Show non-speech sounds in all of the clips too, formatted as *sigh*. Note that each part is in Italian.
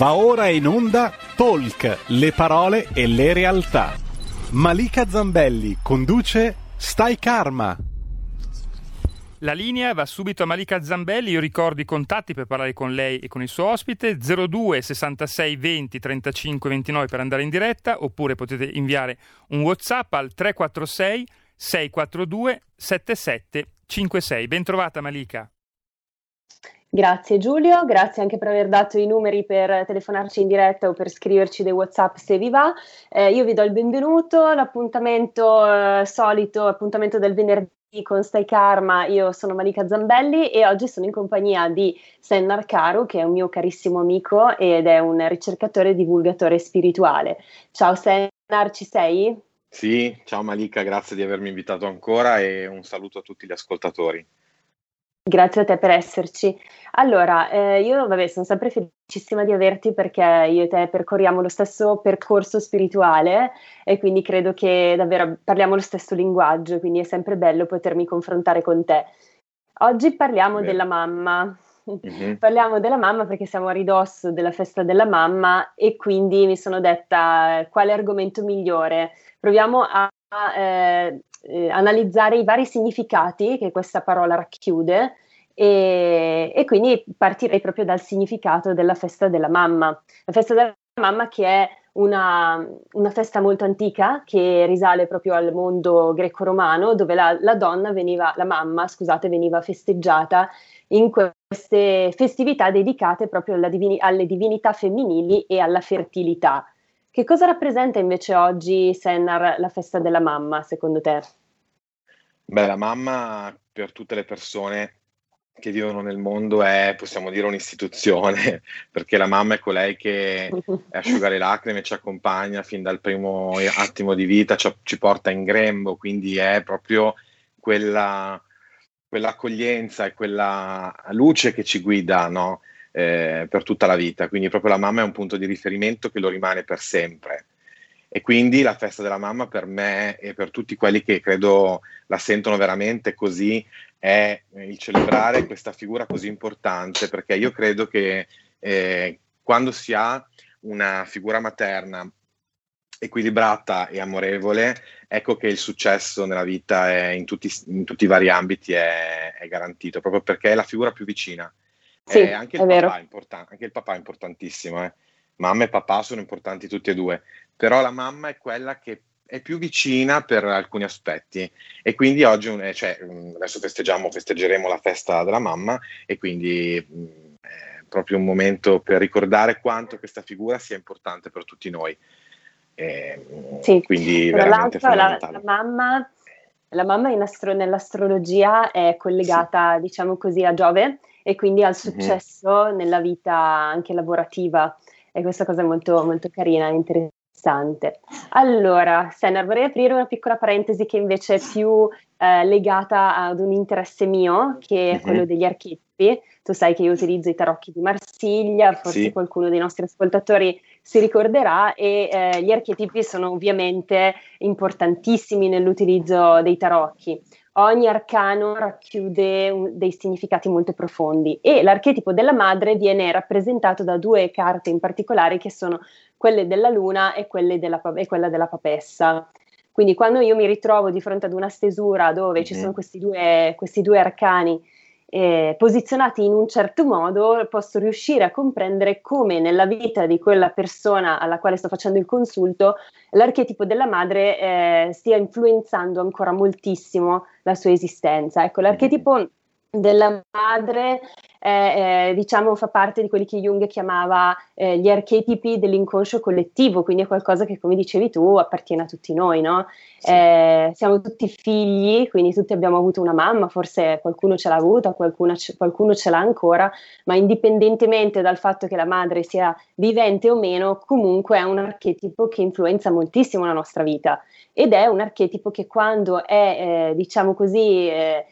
Va ora in onda Talk, le parole e le realtà. Malika Zambelli conduce Stai Karma. La linea va subito a Malika Zambelli, io ricordo i contatti per parlare con lei e con il suo ospite 02 66 20 35 29 per andare in diretta oppure potete inviare un Whatsapp al 346 642 7756. Bentrovata Malika. Grazie Giulio, grazie anche per aver dato i numeri per telefonarci in diretta o per scriverci dei WhatsApp se vi va. Eh, io vi do il benvenuto, l'appuntamento eh, solito, appuntamento del venerdì con Stai Karma, io sono Malika Zambelli e oggi sono in compagnia di Sennar Karu che è un mio carissimo amico ed è un ricercatore e divulgatore spirituale. Ciao Sennar, ci sei? Sì, ciao Malika, grazie di avermi invitato ancora e un saluto a tutti gli ascoltatori. Grazie a te per esserci. Allora, eh, io vabbè, sono sempre felicissima di averti perché io e te percorriamo lo stesso percorso spirituale e quindi credo che davvero parliamo lo stesso linguaggio, quindi è sempre bello potermi confrontare con te. Oggi parliamo Beh. della mamma. Mm-hmm. Parliamo della mamma perché siamo a ridosso della festa della mamma e quindi mi sono detta quale argomento migliore. Proviamo a eh, eh, analizzare i vari significati che questa parola racchiude e, e, quindi partirei proprio dal significato della festa della mamma. La festa della mamma che è una, una festa molto antica che risale proprio al mondo greco-romano dove la, la donna veniva, la mamma, scusate, veniva festeggiata in queste festività dedicate proprio divini, alle divinità femminili e alla fertilità. Che cosa rappresenta invece oggi, Sennar, la festa della mamma, secondo te? Beh, la mamma per tutte le persone che vivono nel mondo è, possiamo dire, un'istituzione, *laughs* perché la mamma è colei che *laughs* asciuga le lacrime, ci accompagna fin dal primo attimo di vita, ci, ci porta in grembo, quindi è proprio quella, quell'accoglienza e quella luce che ci guida, no? Eh, per tutta la vita, quindi proprio la mamma è un punto di riferimento che lo rimane per sempre. E quindi la festa della mamma per me e per tutti quelli che credo la sentono veramente così è il celebrare questa figura così importante, perché io credo che eh, quando si ha una figura materna equilibrata e amorevole, ecco che il successo nella vita in, tutti, in, tutti, i vari ambiti è, è garantito, proprio perché è la figura più vicina sì, eh, anche, il anche, il papà è importantissimo, eh. mamma e papà sono importanti tutti e due, però la mamma è quella che è più vicina per alcuni aspetti e quindi oggi eh, cioè, mm, adesso festeggiamo, festeggeremo la festa della mamma e quindi mm, è proprio un momento per ricordare quanto questa figura sia importante per tutti noi. E, mm, sì, quindi veramente la, la, mamma, la mamma astro- nell'astrologia è collegata, sì. diciamo così, a Giove e quindi al mhm. successo mm-hmm. nella vita anche lavorativa. E questa cosa è molto, molto carina e interessante. Allora, Senna, vorrei aprire una piccola parentesi che invece è più eh, legata ad un interesse mio, che è mm-hmm. quello degli archetipi. Tu sai che io utilizzo i tarocchi di Marsiglia, forse sì. qualcuno dei nostri ascoltatori si ricorderà e eh, gli archetipi sono ovviamente importantissimi nell'utilizzo dei tarocchi ogni arcano racchiude un, dei significati molto profondi e l'archetipo della madre viene rappresentato da due carte in particolare che sono quelle della luna e, della, e quella della papessa. Quindi quando io mi ritrovo di fronte ad una stesura dove mm-hmm. ci sono questi due, questi due arcani eh, posizionati in un certo modo, posso riuscire a comprendere come nella vita di quella persona alla quale sto facendo il consulto l'archetipo della madre eh, stia influenzando ancora moltissimo la sua esistenza. Ecco, l'archetipo della madre eh, eh, diciamo fa parte di quelli che Jung chiamava eh, gli archetipi dell'inconscio collettivo, quindi è qualcosa che come dicevi tu appartiene a tutti noi, no? Sì. Eh, siamo tutti figli, quindi tutti abbiamo avuto una mamma, forse qualcuno ce l'ha avuta, qualcuno, qualcuno ce l'ha ancora, ma indipendentemente dal fatto che la madre sia vivente o meno, comunque è un archetipo che influenza moltissimo la nostra vita ed è un archetipo che quando è, eh, diciamo così, eh,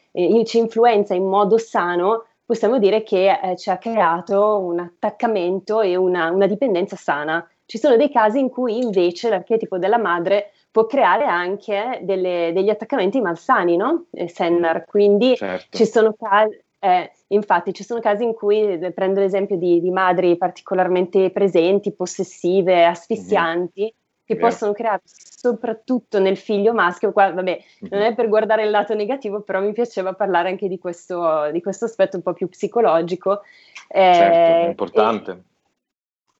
ci influenza in modo sano, possiamo dire che eh, ci ha creato un attaccamento e una, una, dipendenza sana. Ci sono dei casi in cui invece l'archetipo della madre può creare anche delle, degli attaccamenti malsani, no? Eh, Sennar. Quindi certo. ci, sono casi, Eh, infatti ci sono casi in cui, eh, prendo l'esempio di, di madri particolarmente presenti, possessive, asfissianti, mm-hmm. Che Vero. possono creare soprattutto nel figlio maschio, qua vabbè, non è per guardare il lato negativo, però mi piaceva parlare anche di questo, di questo aspetto un po' più psicologico. Eh, certo, è importante.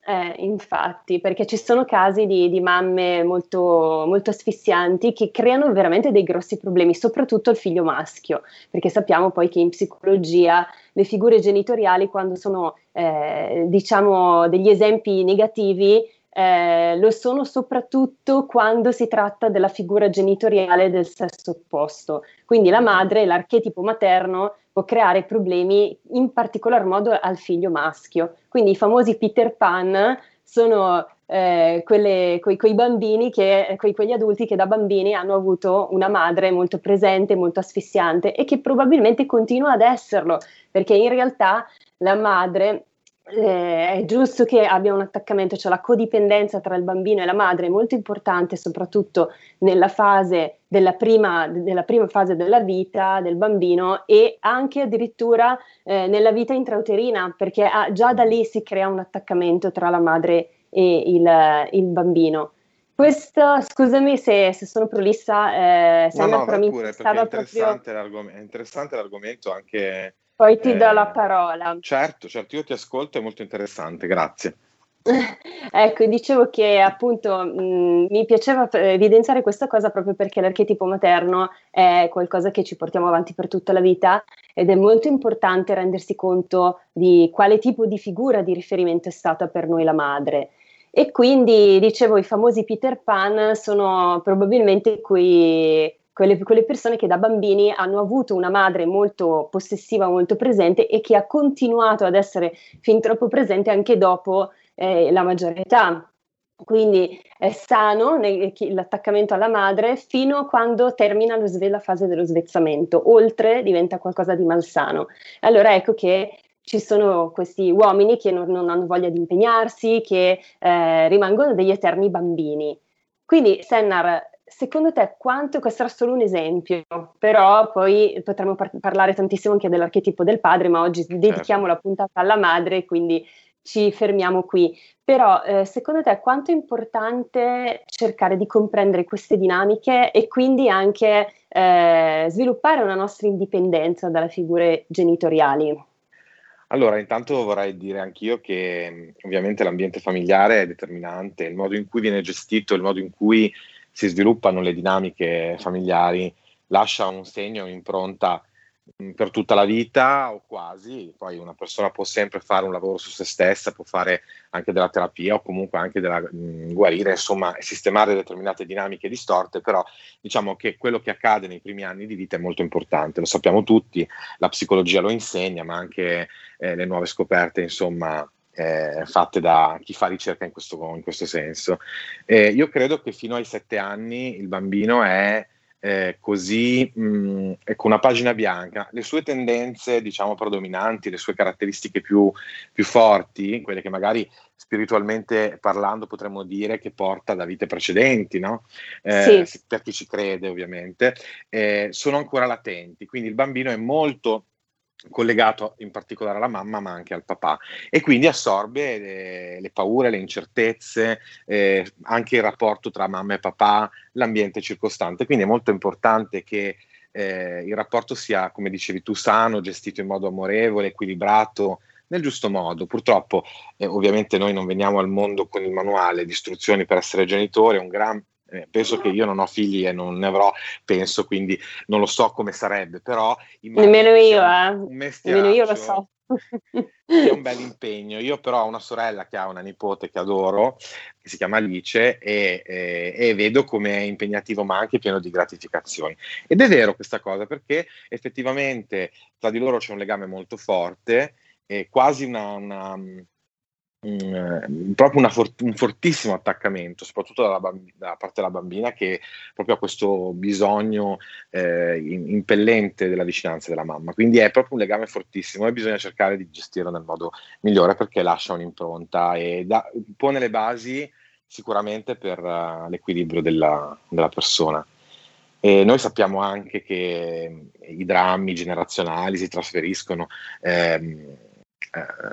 E, eh, infatti, perché ci sono casi di, di mamme molto, molto, asfissianti che creano veramente dei grossi problemi, soprattutto il figlio maschio, perché sappiamo poi che in psicologia le figure genitoriali, quando sono eh, diciamo degli esempi negativi, eh, lo sono soprattutto quando si tratta della figura genitoriale del sesso opposto. Quindi la madre, l'archetipo materno, può creare problemi in particolar modo al figlio maschio. Quindi i famosi Peter Pan sono eh, quelle, quei, quei, bambini, che, quei, quegli adulti che da bambini hanno avuto una madre molto presente, molto asfissiante e che probabilmente continua ad esserlo, perché in realtà la madre eh, è giusto che abbia un attaccamento, cioè la codipendenza tra il bambino e la madre è molto importante, soprattutto nella fase della prima, della prima fase della vita del bambino e anche addirittura eh, nella vita intrauterina, perché ah, già da lì si crea un attaccamento tra la madre e il, il bambino. Questo, scusami se, se sono prolissa, eh, no, no, pure, perché è interessante, proprio... è interessante l'argomento anche poi ti eh, do la parola. Certo, certo, io ti ascolto, è molto interessante, grazie. *laughs* ecco, dicevo che appunto mh, mi piaceva evidenziare questa cosa proprio perché l'archetipo materno è qualcosa che ci portiamo avanti per tutta la vita ed è molto importante rendersi conto di quale tipo di figura di riferimento è stata per noi la madre. E quindi, dicevo, i famosi Peter Pan sono probabilmente quei quelle, quelle, persone che da bambini hanno avuto una madre molto possessiva, molto presente e che ha continuato ad essere fin troppo presente anche dopo eh, la maggiore età. Quindi è sano ne, l'attaccamento alla madre fino a quando termina lo, la fase dello svezzamento, oltre diventa qualcosa di malsano. Allora ecco che ci sono questi uomini che non, non hanno voglia di impegnarsi, che eh, rimangono degli eterni bambini. Quindi Sennar secondo te quanto, questo era solo un esempio, però poi potremmo par- parlare tantissimo anche dell'archetipo del padre, ma oggi certo. dedichiamo la puntata alla madre, quindi ci fermiamo qui. Però eh, secondo te quanto è importante cercare di comprendere queste dinamiche e quindi anche eh, sviluppare una nostra indipendenza dalle figure genitoriali? Allora, intanto vorrei dire anch'io che ovviamente l'ambiente familiare è determinante, il modo in cui viene gestito, il modo in cui si sviluppano le dinamiche familiari, lascia un segno, un'impronta mm, per tutta la vita o quasi, poi una persona può sempre fare un lavoro su se stessa, può fare anche della terapia o comunque anche della mh, mm, guarire, insomma, sistemare determinate dinamiche distorte, però diciamo che quello che accade nei primi anni di vita è molto importante, lo sappiamo tutti, la psicologia lo insegna, ma anche eh, le nuove scoperte, insomma, eh, fatte da chi fa ricerca in questo, in questo senso. Eh, io credo che fino ai sette anni il bambino è eh, così mh, ecco una pagina bianca, le sue tendenze diciamo predominanti, le sue caratteristiche più, più forti, quelle che magari spiritualmente parlando potremmo dire che porta da vite precedenti, no? eh, sì. per chi ci crede ovviamente, eh, sono ancora latenti, quindi il bambino è molto collegato in particolare alla mamma ma anche al papà e quindi assorbe le, le paure, le incertezze, eh, anche il rapporto tra mamma e papà, l'ambiente circostante. Quindi è molto importante che eh, il rapporto sia, come dicevi tu, sano, gestito in modo amorevole, equilibrato, nel giusto modo. Purtroppo, eh, ovviamente, noi non veniamo al mondo con il manuale di istruzioni per essere genitori, è un gran eh, penso che io non ho figli e non ne avrò, penso, quindi non lo so come sarebbe, però... Nemmeno io, eh. Nemmeno io lo so. è un bel impegno. Io però ho una sorella che ha una nipote che adoro, che si chiama Alice, e, e, e, vedo come è impegnativo ma anche pieno di gratificazioni. Ed è vero questa cosa perché effettivamente tra di loro c'è un legame molto forte, quasi una, una Mm, proprio fort- un fortissimo attaccamento, soprattutto dalla, bamb- da parte della bambina che proprio ha questo bisogno eh, impellente della vicinanza della mamma. Quindi è proprio un legame fortissimo e bisogna cercare di gestirlo nel modo migliore perché lascia un'impronta e da- pone le basi sicuramente per uh, l'equilibrio della, della persona. E noi sappiamo anche che i drammi generazionali si trasferiscono ehm, eh,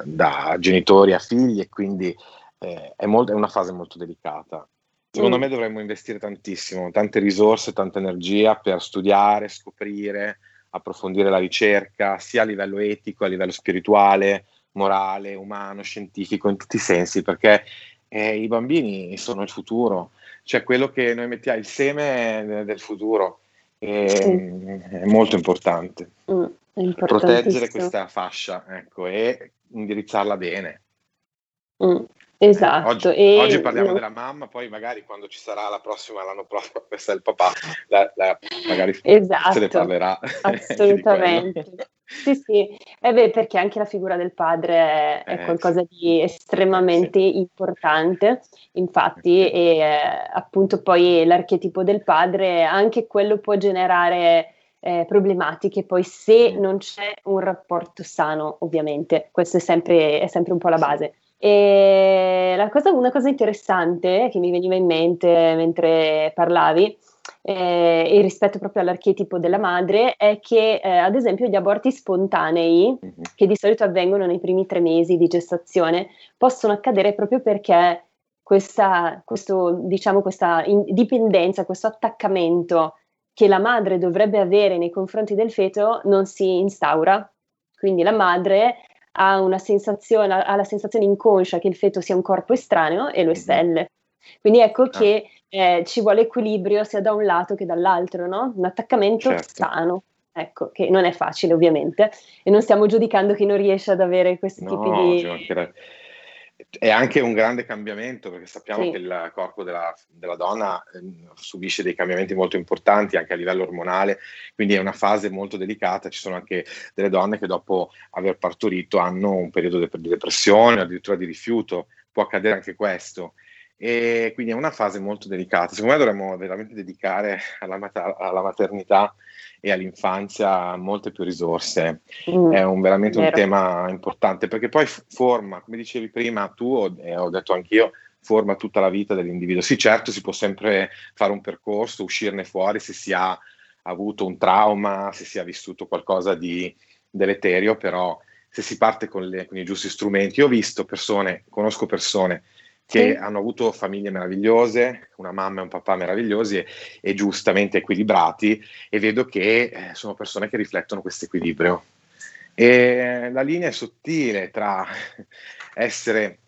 da genitori a figli e quindi eh, è, molto, è, una fase molto delicata. Secondo mm. me dovremmo investire tantissimo, tante risorse, tanta energia per studiare, scoprire, approfondire la ricerca, sia a livello etico, a livello spirituale, morale, umano, scientifico, in tutti i sensi, perché eh, i bambini sono il futuro, cioè quello che noi mettiamo, il seme del futuro, è, sì. è molto importante. Mm, Proteggere questa fascia ecco, e indirizzarla bene. Mm. Esatto. Oggi, e... oggi parliamo no. della mamma, poi magari quando ci sarà la prossima, l'anno prossimo, *laughs* questa è il papà, la, la, magari esatto. se ne parlerà. *laughs* Assolutamente. sì, sì, eh beh, perché anche la figura del padre è, eh, qualcosa sì. di estremamente eh, sì. importante, infatti, e eh, appunto poi l'archetipo del padre, anche quello può generare... Eh, problematiche poi se non c'è un rapporto sano, ovviamente, questo è sempre, è sempre un po' la base. E cosa, una cosa interessante che mi veniva in mente mentre parlavi, eh, rispetto proprio all'archetipo della madre, è che eh, ad esempio gli aborti spontanei, mm-hmm. che di solito avvengono nei primi tre mesi di gestazione, possono accadere proprio perché questa, questo, diciamo, questa dipendenza, questo attaccamento che la madre dovrebbe avere nei confronti del feto non si instaura. Quindi la madre ha, una sensazione, ha la sensazione inconscia che il feto sia un corpo estraneo e lo espelle. Quindi ecco ah. che eh, ci vuole equilibrio sia da un lato che dall'altro, no? Un attaccamento certo. sano. Ecco, che non è facile ovviamente, e non stiamo giudicando chi non riesce ad avere questi no, tipi di è anche un grande cambiamento perché sappiamo sì. che il corpo della, della donna eh, subisce dei cambiamenti molto importanti anche a livello ormonale, quindi è una fase molto delicata. Ci sono anche delle donne che dopo aver partorito hanno un periodo di depressione, addirittura di rifiuto, può accadere anche questo. E quindi è una fase molto delicata. Secondo me dovremmo veramente dedicare alla, mat- alla maternità e all'infanzia molte più risorse. Mm, è un, veramente vero. un tema importante perché poi forma, come dicevi prima tu e ho detto anch'io, forma tutta la vita dell'individuo. Sì, certo, si può sempre fare un percorso, uscirne fuori se si ha avuto un trauma, se si è vissuto qualcosa di deleterio, però se si parte con, le, con i giusti strumenti. Io ho visto persone, conosco persone che sì. hanno avuto famiglie meravigliose, una mamma e un papà meravigliosi e, e giustamente equilibrati e vedo che eh, sono persone che riflettono questo equilibrio. E la linea è sottile tra *laughs* essere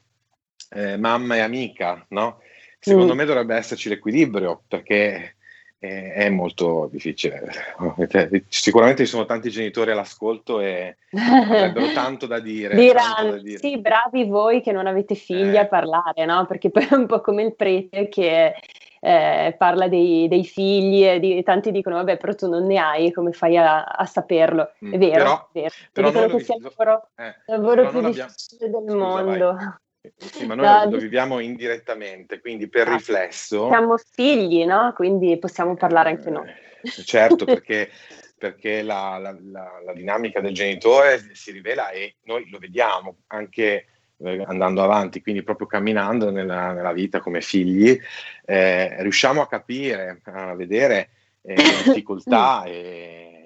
eh, mamma e amica, no? Secondo mm. me dovrebbe esserci l'equilibrio perché è molto difficile. *laughs* Sicuramente ci sono tanti genitori all'ascolto e avrebbero *laughs* tanto da dire. Diranno, da dire. sì, bravi voi che non avete figli eh. a parlare, no? Perché poi è un po' come il prete che eh, parla dei, dei figli e di, tanti dicono, vabbè, però tu non ne hai, come fai a, a saperlo? Mm, è vero, però, è vero. Però dicono che sia il lavoro, eh, lavoro più difficile del Scusa, mondo. Vai. Sì, ma noi lo viviamo indirettamente, quindi per ah, riflesso... Siamo figli, no? Quindi possiamo parlare anche noi. Eh, certo, *laughs* perché, perché la, la, la, la, dinamica del genitore si rivela e noi lo vediamo anche eh, andando avanti, quindi proprio camminando nella, nella vita come figli, eh, riusciamo a capire, a vedere eh, difficoltà *laughs* e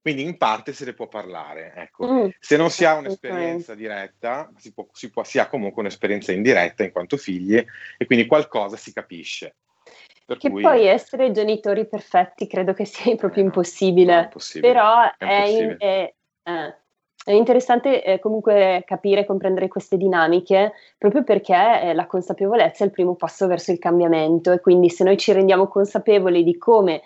quindi in parte se ne può parlare. Ecco. Mm, se non si ha un'esperienza diretta, si, può, si, può, si ha comunque un'esperienza indiretta in quanto figli e quindi qualcosa si capisce. Per che cui... poi essere genitori perfetti credo che sia *laughs* proprio eh, impossibile, impossibile. però è, è, in, è, eh, è interessante eh, comunque capire e comprendere queste dinamiche proprio perché eh, la consapevolezza è il primo passo verso il cambiamento e quindi se noi ci rendiamo consapevoli di come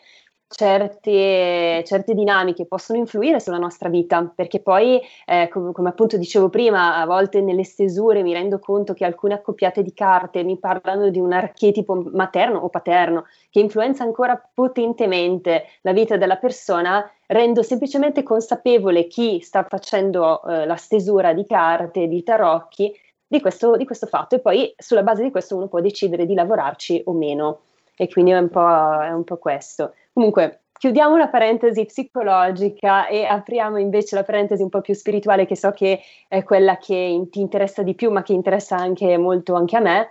certe, certe, dinamiche possono influire sulla nostra vita, perché poi, eh, com- come appunto dicevo prima, a volte nelle stesure mi rendo conto che alcune accoppiate di carte mi parlano di un archetipo materno o paterno che influenza ancora potentemente la vita della persona, rendo semplicemente consapevole chi sta facendo eh, la stesura di carte, di tarocchi, di questo, di questo fatto e poi sulla base di questo uno può decidere di lavorarci o meno. E quindi è un po', è un po questo. Comunque, chiudiamo la parentesi psicologica e apriamo invece la parentesi un po' più spirituale, che so che è quella che ti interessa di più, ma che interessa anche molto anche a me.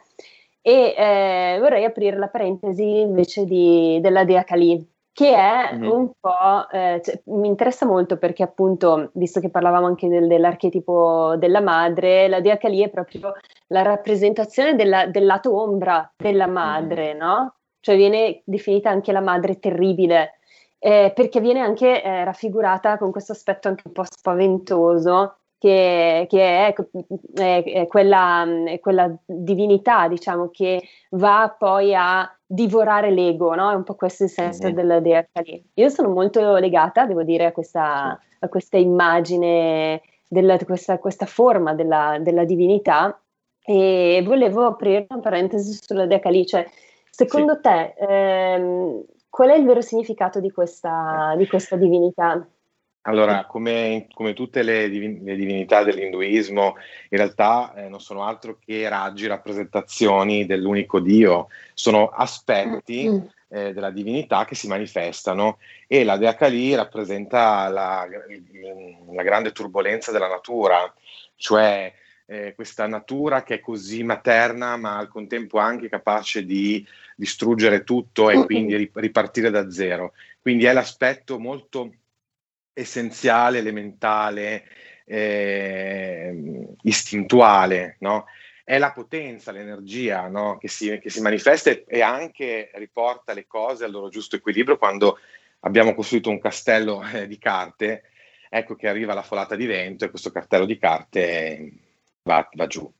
E eh, vorrei aprire la parentesi invece di, della Dea Kali, che è mm-hmm. un po', eh, cioè, mi interessa molto perché appunto, visto che parlavamo anche del, dell'archetipo della madre, la dea Kali è proprio la rappresentazione della, del lato ombra della madre, mm-hmm. no? Cioè viene definita anche la madre terribile, eh, perché viene anche eh, raffigurata con questo aspetto anche un po' spaventoso, che, che è, è, è, quella, è, quella, divinità, diciamo, che va poi a divorare l'ego, no? È un po' questo il senso mm-hmm. della dea Kali. Io sono molto legata, devo dire, a questa, a questa immagine, della, questa, questa, forma della, della, divinità e volevo aprire una parentesi sulla dea Kali, cioè, secondo sì. te ehm, qual è il vero significato di questa, di questa divinità? Allora, come, come tutte le, divin- le, divinità dell'induismo, in realtà eh, non sono altro che raggi, rappresentazioni dell'unico Dio, sono aspetti mm. eh, della divinità che si manifestano e la Dea Kali rappresenta la, la grande turbolenza della natura, cioè eh, questa natura che è così materna ma al contempo anche capace di distruggere tutto e quindi ripartire da zero. Quindi è l'aspetto molto essenziale, elementale, eh, istintuale, no? È la potenza, l'energia no? che, si, che si manifesta e anche riporta le cose al loro giusto equilibrio quando abbiamo costruito un castello eh, di carte, ecco che arriva la folata di vento e questo castello di carte va, va giù.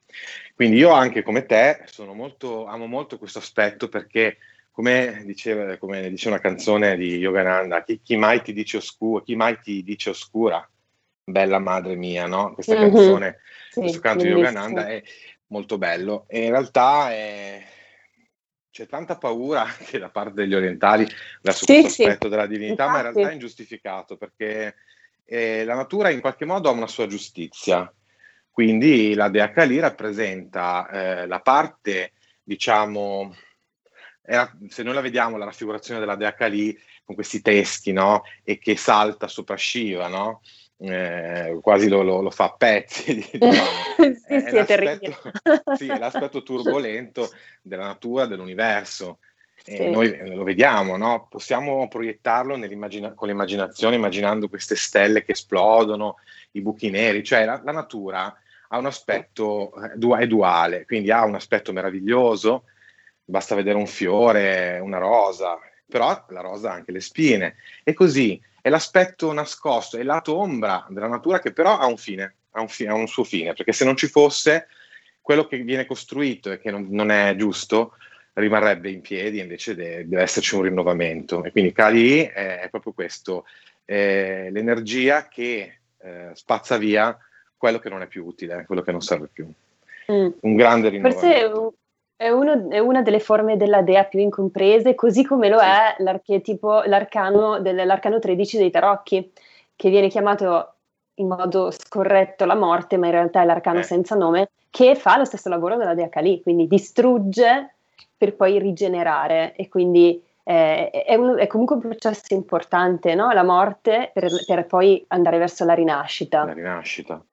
Quindi io anche come te molto, amo molto questo aspetto perché come diceva, come dice una canzone di Yogananda, chi, chi, mai ti dice oscura, chi mai ti dice oscura, bella madre mia, no? Questa mm-hmm. canzone, sì, questo canto bellissimo. di Yogananda è molto bello e in realtà è, c'è tanta paura *laughs* anche da parte degli orientali verso sì, questo aspetto sì. della divinità, Infatti. ma in realtà è ingiustificato perché eh, la natura in qualche modo ha una sua giustizia. Quindi la Dea Kali rappresenta eh, la parte, diciamo, era, se noi la vediamo la raffigurazione della Dea Kali con questi teschi, no? E che salta sopra Shiva, no? Eh, quasi lo, lo, lo, fa a pezzi. *laughs* Diciamo. sì, è, sì, l'aspetto, sì, è l'aspetto turbolento della natura, dell'universo. Sì. noi lo vediamo, no? possiamo proiettarlo con l'immaginazione, immaginando queste stelle che esplodono, i buchi neri, cioè la, la natura ha un aspetto, eh, è duale, quindi ha un aspetto meraviglioso, basta vedere un fiore, una rosa, però la rosa ha anche le spine. E così è l'aspetto nascosto, è lato ombra della natura che però ha un fine, ha un, fi- ha un suo fine, perché se non ci fosse, quello che viene costruito e che non, non è giusto rimarrebbe in piedi, invece de- deve esserci un rinnovamento. E quindi Kali è, è proprio questo, è l'energia che eh, spazza via quello che non è più utile, quello che non serve più. Mm. Un grande rinnovamento. Forse è, uno, è, una delle forme della dea più incomprese, così come lo è l'archetipo, l'arcano, dell'arcano 13 dei tarocchi, che viene chiamato in modo scorretto la morte, ma in realtà è l'arcano eh. senza nome, che fa lo stesso lavoro della dea Kali, quindi distrugge per poi rigenerare e quindi eh, è, un, è, comunque un processo importante, no? la morte per, per, poi andare verso la rinascita. La rinascita.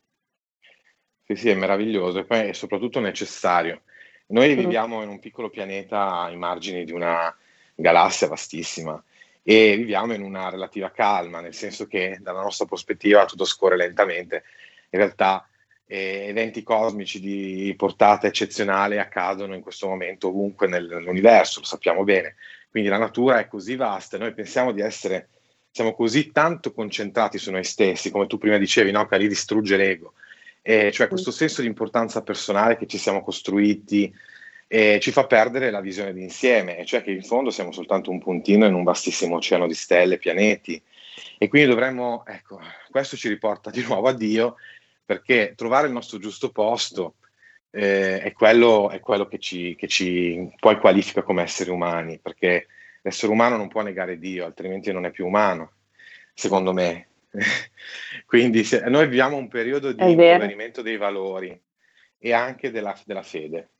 Sì, sì, è meraviglioso e poi è soprattutto necessario. Noi viviamo in un piccolo pianeta ai margini di una galassia vastissima e viviamo in una relativa calma, nel senso che dalla nostra prospettiva tutto scorre lentamente. In realtà eh, eventi cosmici di portata eccezionale accadono in questo momento ovunque nell'universo, lo sappiamo bene. Quindi la natura è così vasta e noi pensiamo di essere, siamo così tanto concentrati su noi stessi, come tu prima dicevi, no? che lì distrugge l'ego eh, cioè questo senso di importanza personale che ci siamo costruiti eh, ci fa perdere la visione d'insieme, cioè che in fondo siamo soltanto un puntino in un vastissimo oceano di stelle, pianeti, e quindi dovremmo, ecco, questo ci riporta di nuovo a Dio, perché trovare il nostro giusto posto eh, è, quello, è, quello, che ci, che ci poi qualifica come esseri umani, perché l'essere umano non può negare Dio, altrimenti non è più umano, secondo me. *laughs* Quindi se, noi viviamo un periodo di impoverimento dei valori e anche della, della, fede.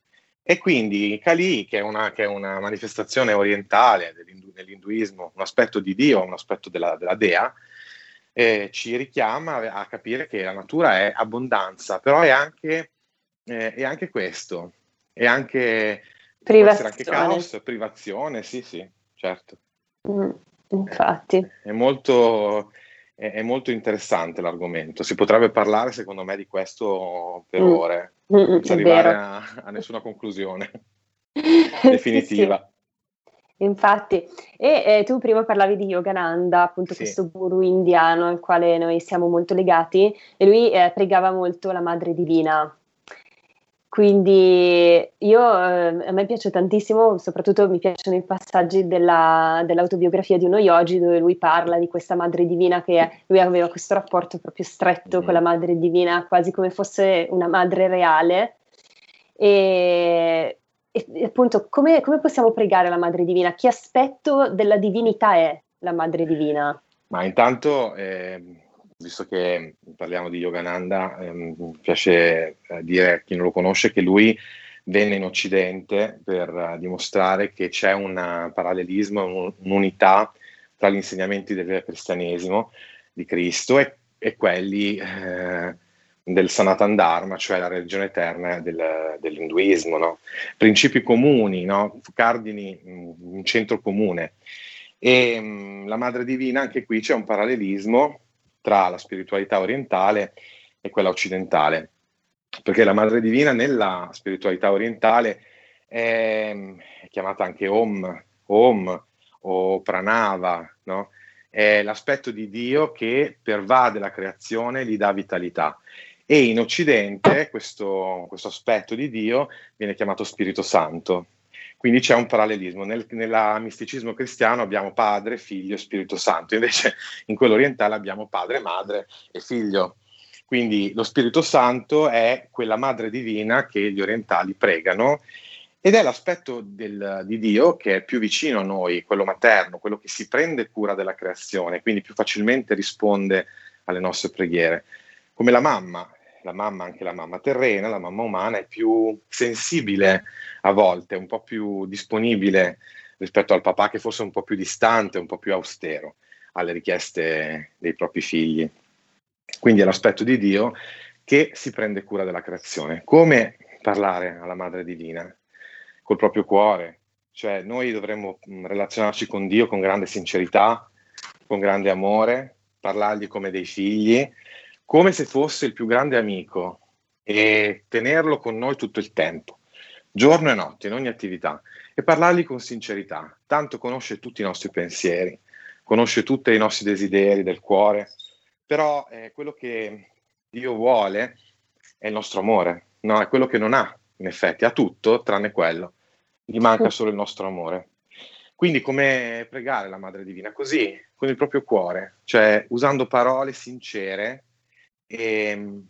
E quindi Kali, che è una, che è una manifestazione orientale dell'indu, dell'induismo, un aspetto di Dio, un aspetto della, della Dea, eh, ci richiama a capire che la natura è abbondanza, però è anche, eh, è anche questo, è anche, privazione. anche caos, privazione, sì, sì, certo. Mm. Infatti. È molto, è, è molto interessante l'argomento. Si potrebbe parlare, secondo me, di questo per mm. ore, mm, senza arrivare a, a, nessuna conclusione *laughs* *laughs* definitiva. sì, sì. Infatti, e eh, tu prima parlavi di Yogananda, appunto sì. questo guru indiano al quale noi siamo molto legati, e lui eh, pregava molto la Madre Divina. Quindi io, eh, a me piace tantissimo, soprattutto mi piacciono i passaggi della, dell'autobiografia di uno yogi dove lui parla di questa madre divina che lui aveva questo rapporto proprio stretto mm. con la madre divina, quasi come fosse una madre reale. E, e appunto, come, come possiamo pregare la madre divina? Che aspetto della divinità è la madre divina? Ma intanto... Eh visto che parliamo di Yogananda, ehm, piace eh, dire a chi non lo conosce che lui venne in Occidente per uh, dimostrare che c'è un parallelismo, un, un'unità tra gli insegnamenti del cristianesimo di Cristo e, e quelli eh, del Sanatan Dharma, cioè la religione eterna del, dell'induismo. No? Principi comuni, no? cardini, un centro comune. E mh, la Madre Divina, anche qui c'è un parallelismo tra la spiritualità orientale e quella occidentale, perché la Madre Divina nella spiritualità orientale è, chiamata anche Om, Om o Pranava, no? è l'aspetto di Dio che pervade la creazione e gli dà vitalità. E in Occidente questo, questo aspetto di Dio viene chiamato Spirito Santo, quindi c'è un parallelismo. Nel nella misticismo cristiano abbiamo padre, figlio e Spirito Santo, invece *laughs* in quello orientale abbiamo padre, madre e figlio. Quindi lo Spirito Santo è quella madre divina che gli orientali pregano ed è l'aspetto del, di Dio che è più vicino a noi, quello materno, quello che si prende cura della creazione, quindi più facilmente risponde alle nostre preghiere. Come la mamma, la mamma, anche la mamma terrena, la mamma umana è più sensibile a volte, un po' più disponibile rispetto al papà che forse è un po' più distante, un po' più austero alle richieste dei propri figli. Quindi è l'aspetto di Dio che si prende cura della creazione. Come parlare alla Madre Divina? Col proprio cuore. Cioè noi dovremmo mm, relazionarci con Dio con grande sincerità, con grande amore, parlargli come dei figli, come se fosse il più grande amico e tenerlo con noi tutto il tempo, giorno e notte, in ogni attività, e parlargli con sincerità. Tanto conosce tutti i nostri pensieri, conosce tutti i nostri desideri del cuore, però eh, quello che Dio vuole è il nostro amore, no? è quello che non ha, in effetti, ha tutto tranne quello, gli manca solo il nostro amore. Quindi come pregare la Madre Divina? Così, con il proprio cuore, cioè usando parole sincere, e,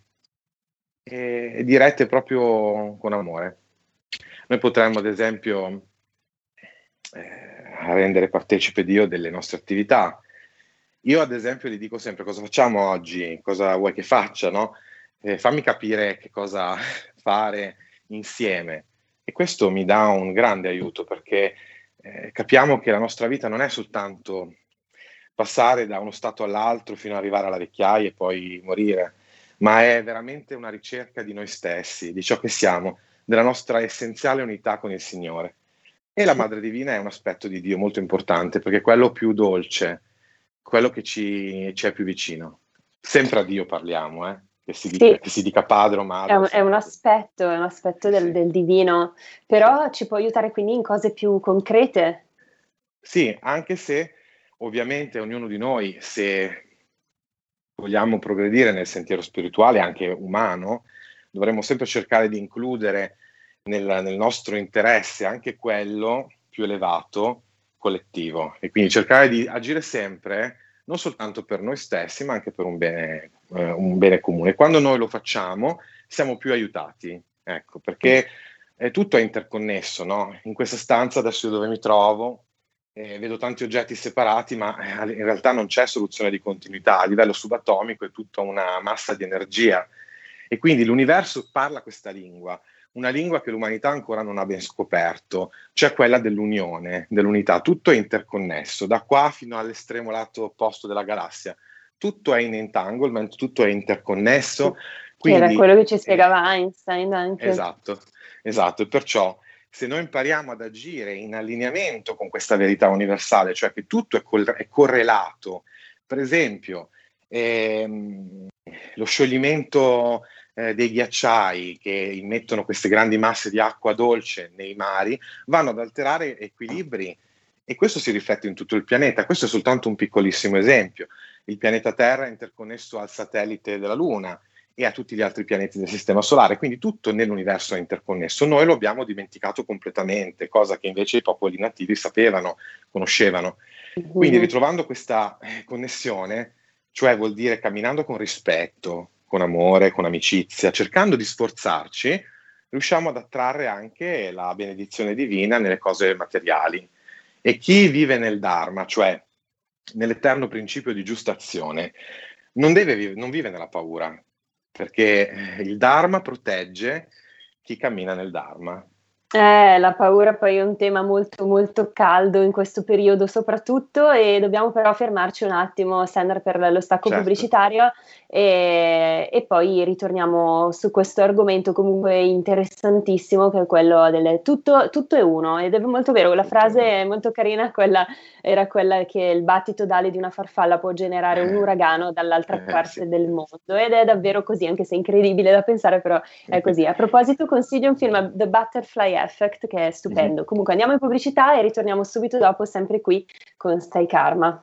e dirette proprio con amore. Noi potremmo, ad esempio, eh, rendere partecipe Dio delle nostre attività. Io, ad esempio, gli dico sempre cosa facciamo oggi, cosa vuoi che faccia, no? Eh, fammi capire che cosa *laughs* fare insieme. E questo mi dà un grande aiuto perché eh, capiamo che la nostra vita non è soltanto passare da uno stato all'altro fino ad arrivare alla vecchiaia e poi morire, ma è veramente una ricerca di noi stessi, di ciò che siamo, della nostra essenziale unità con il Signore. E la Madre Divina è un aspetto di Dio molto importante perché è quello più dolce, quello che ci, ci è più vicino. Sempre a Dio parliamo, eh? che, si dica, sì. che si dica padre o madre. È un, è un aspetto, è un aspetto del, sì. del divino, però ci può aiutare quindi in cose più concrete. Sì, anche se ovviamente ognuno di noi, se vogliamo progredire nel sentiero spirituale, anche umano, dovremmo sempre cercare di includere nel, nel nostro interesse anche quello più elevato, collettivo, e quindi cercare di agire sempre non soltanto per noi stessi, ma anche per un bene, eh, un bene comune. Quando noi lo facciamo, siamo più aiutati, ecco, perché tutto è interconnesso, no? In questa stanza adesso io dove mi trovo, eh, vedo tanti oggetti separati, ma eh, in realtà non c'è soluzione di continuità. A livello subatomico è tutta una massa di energia. E quindi l'universo parla questa lingua, una lingua che l'umanità ancora non ha ben scoperto, cioè quella dell'unione, dell'unità. Tutto è interconnesso, da qua fino all'estremo lato opposto della galassia. Tutto è in entanglement, tutto è interconnesso. Quindi, Era quello che ci spiegava eh, Einstein anche. Esatto, esatto. E perciò se noi impariamo ad agire in allineamento con questa verità universale, cioè che tutto è, col- è correlato, per esempio, ehm, lo scioglimento eh, dei ghiacciai che immettono queste grandi masse di acqua dolce nei mari vanno ad alterare equilibri e questo si riflette in tutto il pianeta. Questo è soltanto un piccolissimo esempio. Il pianeta Terra è interconnesso al satellite della Luna e a tutti gli altri pianeti del Sistema Solare, quindi tutto nell'universo è interconnesso. Noi lo abbiamo dimenticato completamente, cosa che invece i popoli nativi sapevano, conoscevano. Quindi ritrovando questa eh, connessione, cioè vuol dire camminando con rispetto, con amore, con amicizia, cercando di sforzarci, riusciamo ad attrarre anche la benedizione divina nelle cose materiali. E chi vive nel Dharma, cioè nell'eterno principio di giusta azione, non, deve, non vive nella paura, perché il Dharma protegge chi cammina nel Dharma. Eh, la paura poi è un tema molto molto caldo in questo periodo soprattutto e dobbiamo però fermarci un attimo, Sender, per lo stacco certo. pubblicitario e, e, poi ritorniamo su questo argomento comunque interessantissimo che è quello del tutto, tutto è uno ed è molto vero, la frase è molto carina, quella, era quella che il battito d'ali di una farfalla può generare un eh. uragano dall'altra eh, parte sì. del mondo ed è davvero così, anche se è incredibile da pensare però è *laughs* così. A proposito consiglio un film The Butterfly Effect che è stupendo. Mm-hmm. Comunque andiamo in pubblicità e ritorniamo subito dopo, sempre qui con Stai Karma.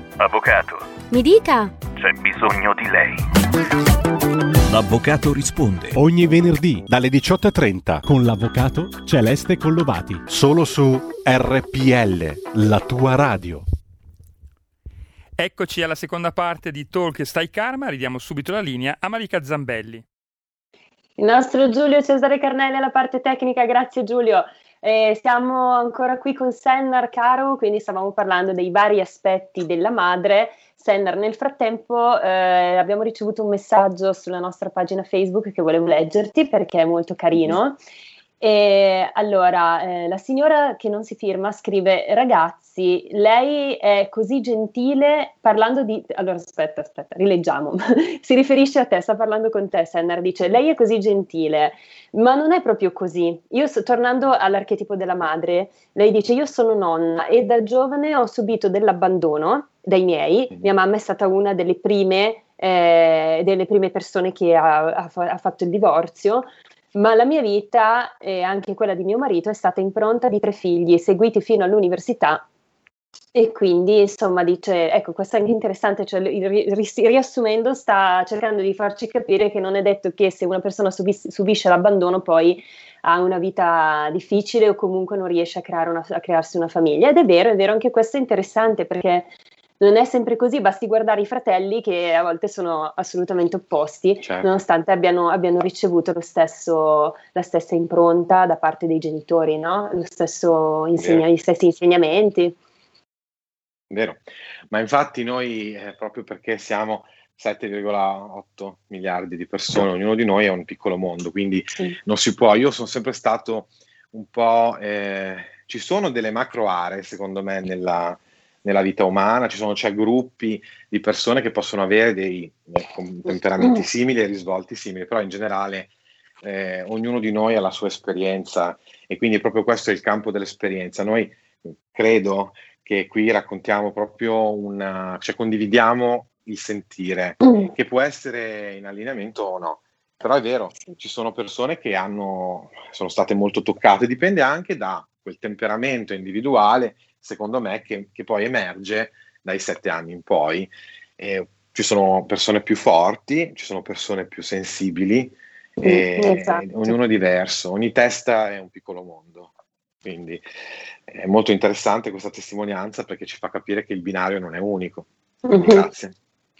Avvocato. Mi dica. C'è bisogno di lei. L'avvocato risponde ogni venerdì dalle 18.30 con l'avvocato Celeste Collovati. Solo su RPL, la tua radio. Eccoci alla seconda parte di Talk Stai Karma, ridiamo subito la linea a Malika Zambelli. Il nostro Giulio Cesare Carnelli alla parte tecnica, grazie Giulio. Eh, siamo ancora qui con Sennar Caro, quindi stavamo parlando dei vari aspetti della madre. Sennar, nel frattempo eh, abbiamo ricevuto un messaggio sulla nostra pagina Facebook che volevo leggerti perché è molto carino. Mm-hmm. E allora, eh, la signora che non si firma scrive: Ragazzi, lei è così gentile parlando di. Allora, aspetta, aspetta, rileggiamo. *laughs* si riferisce a te, sta parlando con te. Sennar dice: Lei è così gentile, ma non è proprio così. Io, sto, tornando all'archetipo della madre, lei dice: Io sono nonna e da giovane ho subito dell'abbandono dai miei. Mia mamma è stata una delle prime. Eh, delle prime persone che ha, ha, ha fatto il divorzio, ma la mia vita e anche quella di mio marito è stata impronta di tre figli seguiti fino all'università. E quindi insomma dice, ecco questo è anche interessante, cioè, riassumendo sta cercando di farci capire che non è detto che se una persona subis- subisce l'abbandono poi ha una vita difficile o comunque non riesce a, una, a crearsi una famiglia. Ed è vero, è vero, anche questo è interessante perché non è sempre così, basti guardare i fratelli che a volte sono assolutamente opposti, certo. nonostante abbiano, abbiano ricevuto stesso, la stessa impronta da parte dei genitori, no? insegna- gli stessi insegnamenti. Vero, ma infatti noi, eh, proprio perché siamo 7,8 miliardi di persone, ognuno di noi è un piccolo mondo, quindi sì. non si può, io sono sempre stato un po'... Eh, ci sono delle macro aree, secondo me, nella, nella vita umana, ci sono cioè, gruppi di persone che possono avere dei eh, temperamenti simili e risvolti simili, però in generale eh, ognuno di noi ha la sua esperienza e quindi proprio questo è il campo dell'esperienza. Noi credo che qui raccontiamo proprio una, cioè condividiamo il sentire, che può essere in allineamento o no. Però è vero, ci sono persone che hanno, sono state molto toccate, dipende anche da quel temperamento individuale, secondo me, che, che poi emerge dai sette anni in poi. Eh, ci sono persone più forti, ci sono persone più sensibili, mm, esatto. ognuno è diverso, ogni testa è un piccolo mondo. Quindi è molto interessante questa testimonianza perché ci fa capire che il binario non è unico. Mm-hmm. Grazie.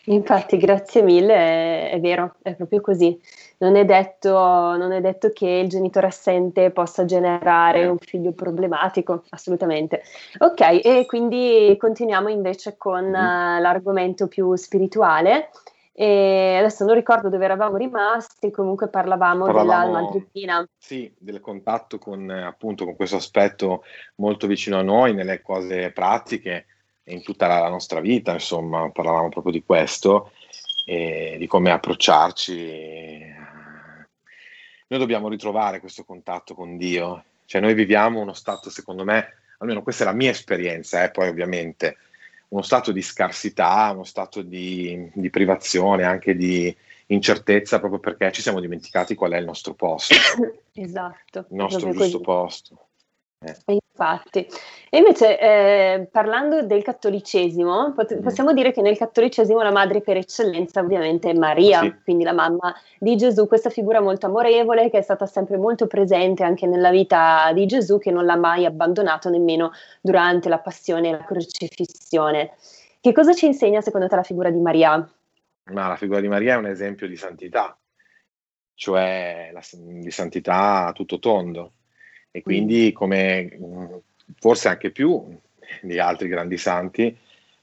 Infatti, grazie mille, è, è, vero, è proprio così. Non è, detto, non è detto che il genitore assente possa generare un figlio problematico, assolutamente. Ok, e quindi continuiamo invece con mm. uh, l'argomento più spirituale. E adesso non ricordo dove eravamo rimasti, comunque parlavamo, parlavamo della madrepina. Sì, del contatto con, appunto, con questo aspetto molto vicino a noi, nelle cose pratiche in tutta la nostra vita, insomma, parlavamo proprio di questo e di come approcciarci. Noi dobbiamo ritrovare questo contatto con Dio, cioè noi viviamo uno stato, secondo me, almeno questa è la mia esperienza, eh, poi ovviamente, uno stato di scarsità, uno stato di, di privazione, anche di incertezza, proprio perché ci siamo dimenticati qual è il nostro posto. *coughs* Esatto. Il nostro giusto così. posto. Eh. Infatti, e invece eh, parlando del cattolicesimo, pot- mm. possiamo dire che nel cattolicesimo la madre per eccellenza ovviamente è Maria, sì. quindi la mamma di Gesù, questa figura molto amorevole che è stata sempre molto presente anche nella vita di Gesù, che non l'ha mai abbandonato nemmeno durante la passione e la crocifissione. Che cosa ci insegna secondo te la figura di Maria? Ma la figura di Maria è un esempio di santità, cioè la, di santità a tutto tondo e quindi come forse anche più di altri grandi santi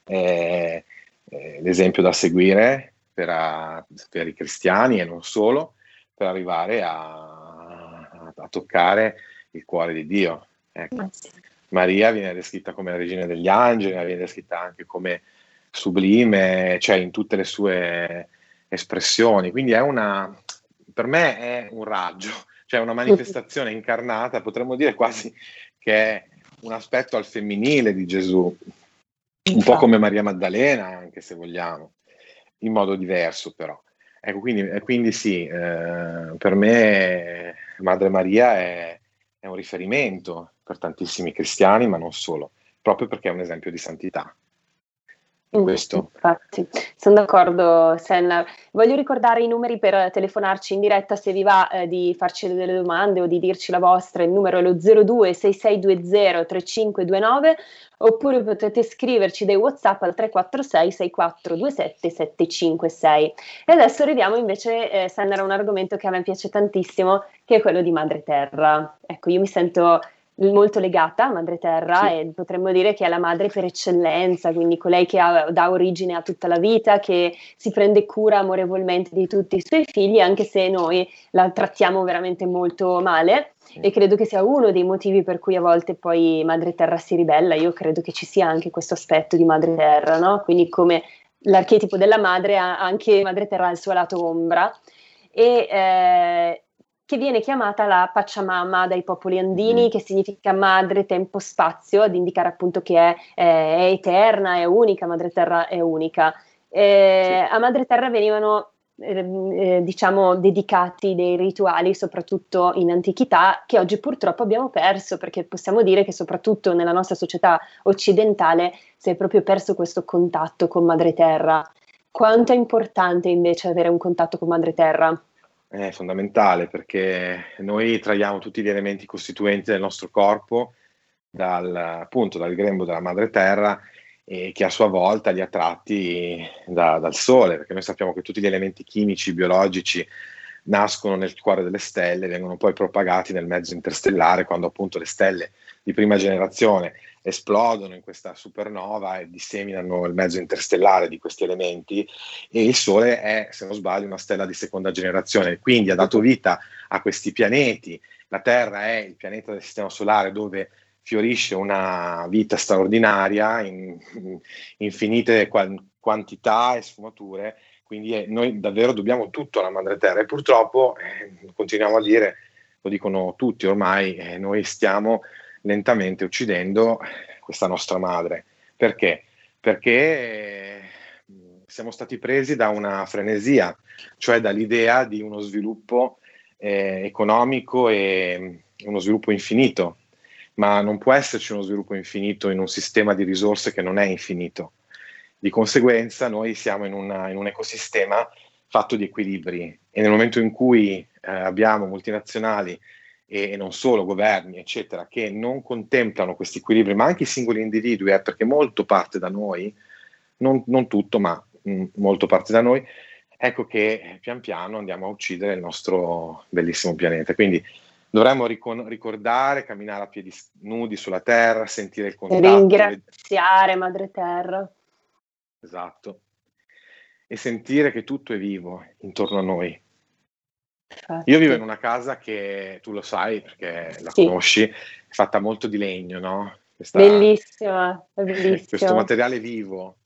è, è l'esempio da seguire per, a, per, i cristiani e non solo, per arrivare a, a toccare il cuore di Dio. Ecco. Maria viene descritta come la regina degli angeli, viene descritta anche come sublime, cioè in tutte le sue espressioni, quindi è una, per me è un raggio, cioè una *laughs* manifestazione incarnata, potremmo dire quasi che è un aspetto al femminile di Gesù, un po' come Maria Maddalena, anche se vogliamo, in modo diverso però. Ecco, quindi, quindi sì, eh, per me Madre Maria è, è un riferimento per tantissimi cristiani, ma non solo, proprio perché è un esempio di santità. Questo. Infatti, sono d'accordo, Senna. Voglio ricordare i numeri per telefonarci in diretta se vi va eh, di farci delle domande o di dirci la vostra. Il numero è lo 026620 3529 oppure potete scriverci dei WhatsApp al 346 6427 756. E adesso arriviamo invece, eh, Senna, a un argomento che a me piace tantissimo, che è quello di Madre Terra. Ecco, io mi sento molto legata a Madre Terra sì. e potremmo dire che è la madre per eccellenza, quindi colei che ha, dà origine a tutta la vita, che si prende cura amorevolmente di tutti i suoi figli, anche se noi la trattiamo veramente molto male. Sì. E credo che sia uno dei motivi per cui a volte poi Madre Terra si ribella. Io credo che ci sia anche questo aspetto di Madre Terra, no? Quindi come l'archetipo della madre, anche Madre Terra ha il suo lato ombra. E, eh, che viene chiamata la Pachamama dai popoli andini, mm. che significa madre, tempo, spazio, ad indicare appunto che è, è, è eterna, è unica, Madre Terra è unica. Eh, sì. A Madre Terra venivano ehm, eh, diciamo dedicati dei rituali soprattutto in antichità che oggi purtroppo abbiamo perso perché possiamo dire che soprattutto nella nostra società occidentale si è proprio perso questo contatto con Madre Terra. Quanto è importante invece avere un contatto con Madre Terra? È fondamentale perché noi traiamo tutti gli elementi costituenti del nostro corpo dal, appunto dal grembo della madre terra e che a sua volta li ha tratti da, dal sole, perché noi sappiamo che tutti gli elementi chimici, biologici nascono nel cuore delle stelle vengono poi propagati nel mezzo interstellare quando appunto le stelle di prima generazione esplodono in questa supernova e disseminano il mezzo interstellare di questi elementi e il Sole è, se non sbaglio, una stella di seconda generazione, quindi ha dato vita a questi pianeti. La Terra è il pianeta del Sistema Solare dove fiorisce una vita straordinaria in, in infinite quantità e sfumature, quindi è, noi davvero dobbiamo tutto alla Madre Terra e purtroppo, eh, continuiamo a dire, lo dicono tutti ormai, eh, noi stiamo lentamente uccidendo questa nostra madre. Perché? Perché siamo stati presi da una frenesia, cioè dall'idea di uno sviluppo eh, economico e uno sviluppo infinito, ma non può esserci uno sviluppo infinito in un sistema di risorse che non è infinito. Di conseguenza noi siamo in, una, in un ecosistema fatto di equilibri e nel momento in cui eh, abbiamo multinazionali e, non solo governi, eccetera, che non contemplano questi equilibri, ma anche i singoli individui, eh, perché molto parte da noi, non, non tutto, ma mh, mm, molto parte da noi, ecco che pian piano andiamo a uccidere il nostro bellissimo pianeta. Quindi dovremmo ricon- ricordare, camminare a piedi nudi sulla terra, sentire il contatto. Ringraziare Madre Terra. Esatto. E sentire che tutto è vivo intorno a noi. Infatti. Io vivo in una casa che tu lo sai perché la sì. conosci, è fatta molto di legno, no? Questa, bellissima, *laughs* bellissima. Questo materiale vivo.